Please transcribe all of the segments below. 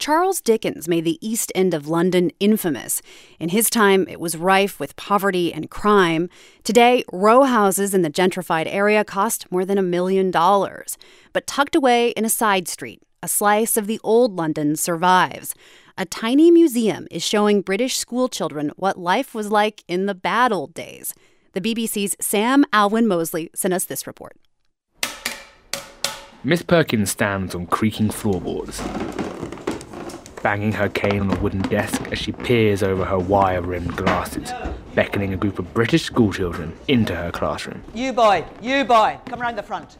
Charles Dickens made the East End of London infamous. In his time, it was rife with poverty and crime. Today, row houses in the gentrified area cost more than a million dollars. But tucked away in a side street, a slice of the old London survives. A tiny museum is showing British schoolchildren what life was like in the bad old days. The BBC's Sam Alwyn Mosley sent us this report. Miss Perkins stands on creaking floorboards, banging her cane on a wooden desk as she peers over her wire rimmed glasses, beckoning a group of British schoolchildren into her classroom. You boy, you boy, come round the front.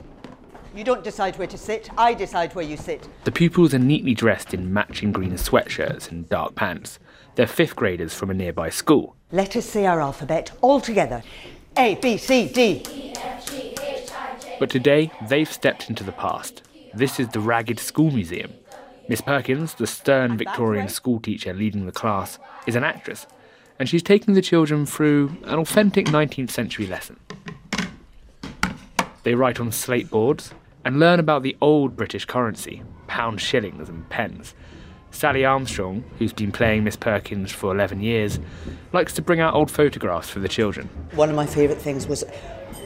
You don't decide where to sit, I decide where you sit. The pupils are neatly dressed in matching green sweatshirts and dark pants. They're fifth graders from a nearby school. Let us say our alphabet all together A, B, C, D. But today, they've stepped into the past. This is the Ragged School Museum. Miss Perkins, the stern Victorian schoolteacher leading the class, is an actress, and she's taking the children through an authentic 19th century lesson. They write on slate boards and learn about the old British currency, pound shillings and pence. Sally Armstrong, who's been playing Miss Perkins for 11 years, likes to bring out old photographs for the children. One of my favourite things was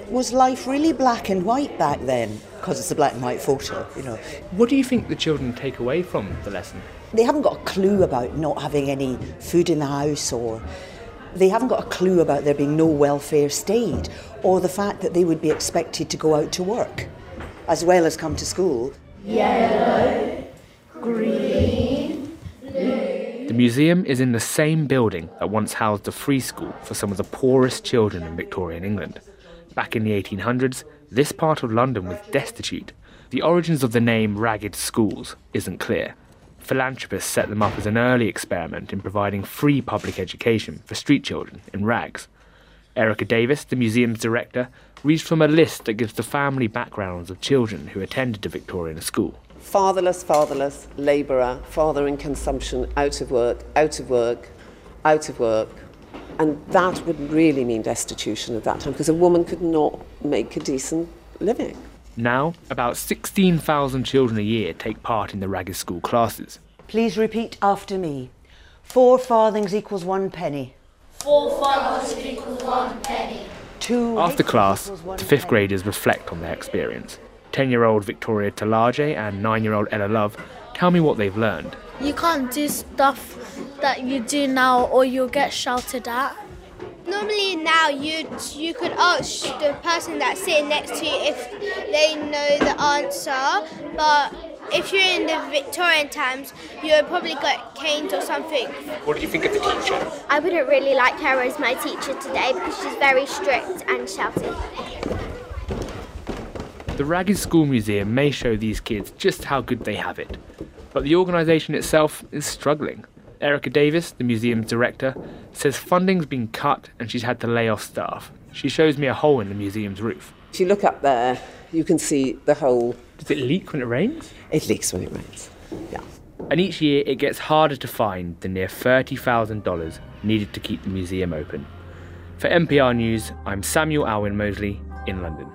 was life really black and white back then? Because it's a black and white photo, you know. What do you think the children take away from the lesson? They haven't got a clue about not having any food in the house or they haven't got a clue about there being no welfare state or the fact that they would be expected to go out to work as well as come to school. Yellow, green, blue. The museum is in the same building that once housed a free school for some of the poorest children in Victorian England. Back in the 1800s, this part of London was destitute. The origins of the name Ragged Schools isn't clear. Philanthropists set them up as an early experiment in providing free public education for street children in rags. Erica Davis, the museum's director, reads from a list that gives the family backgrounds of children who attended the Victorian school. Fatherless, fatherless, labourer, father in consumption, out of work, out of work, out of work, and that would really mean destitution at that time because a woman could not make a decent living. Now, about 16,000 children a year take part in the Ragged School classes. Please repeat after me. Four farthings equals one penny. Four farthings equals one penny. Two After class, the fifth graders reflect on their experience. 10 year old Victoria Talaje and 9 year old Ella Love tell me what they've learned. You can't do stuff that you do now or you'll get shouted at. Normally now you you could ask the person that's sitting next to you if they know the answer, but if you're in the Victorian times, you would probably get caned or something. What do you think of the teacher? I wouldn't really like her as my teacher today because she's very strict and shouty. The Ragged School Museum may show these kids just how good they have it, but the organisation itself is struggling. Erica Davis, the museum's director, says funding's been cut and she's had to lay off staff. She shows me a hole in the museum's roof. If you look up there, you can see the hole. Does it leak when it rains? It leaks when it rains. Yeah. And each year it gets harder to find the near $30,000 needed to keep the museum open. For NPR News, I'm Samuel Alwyn Mosley in London.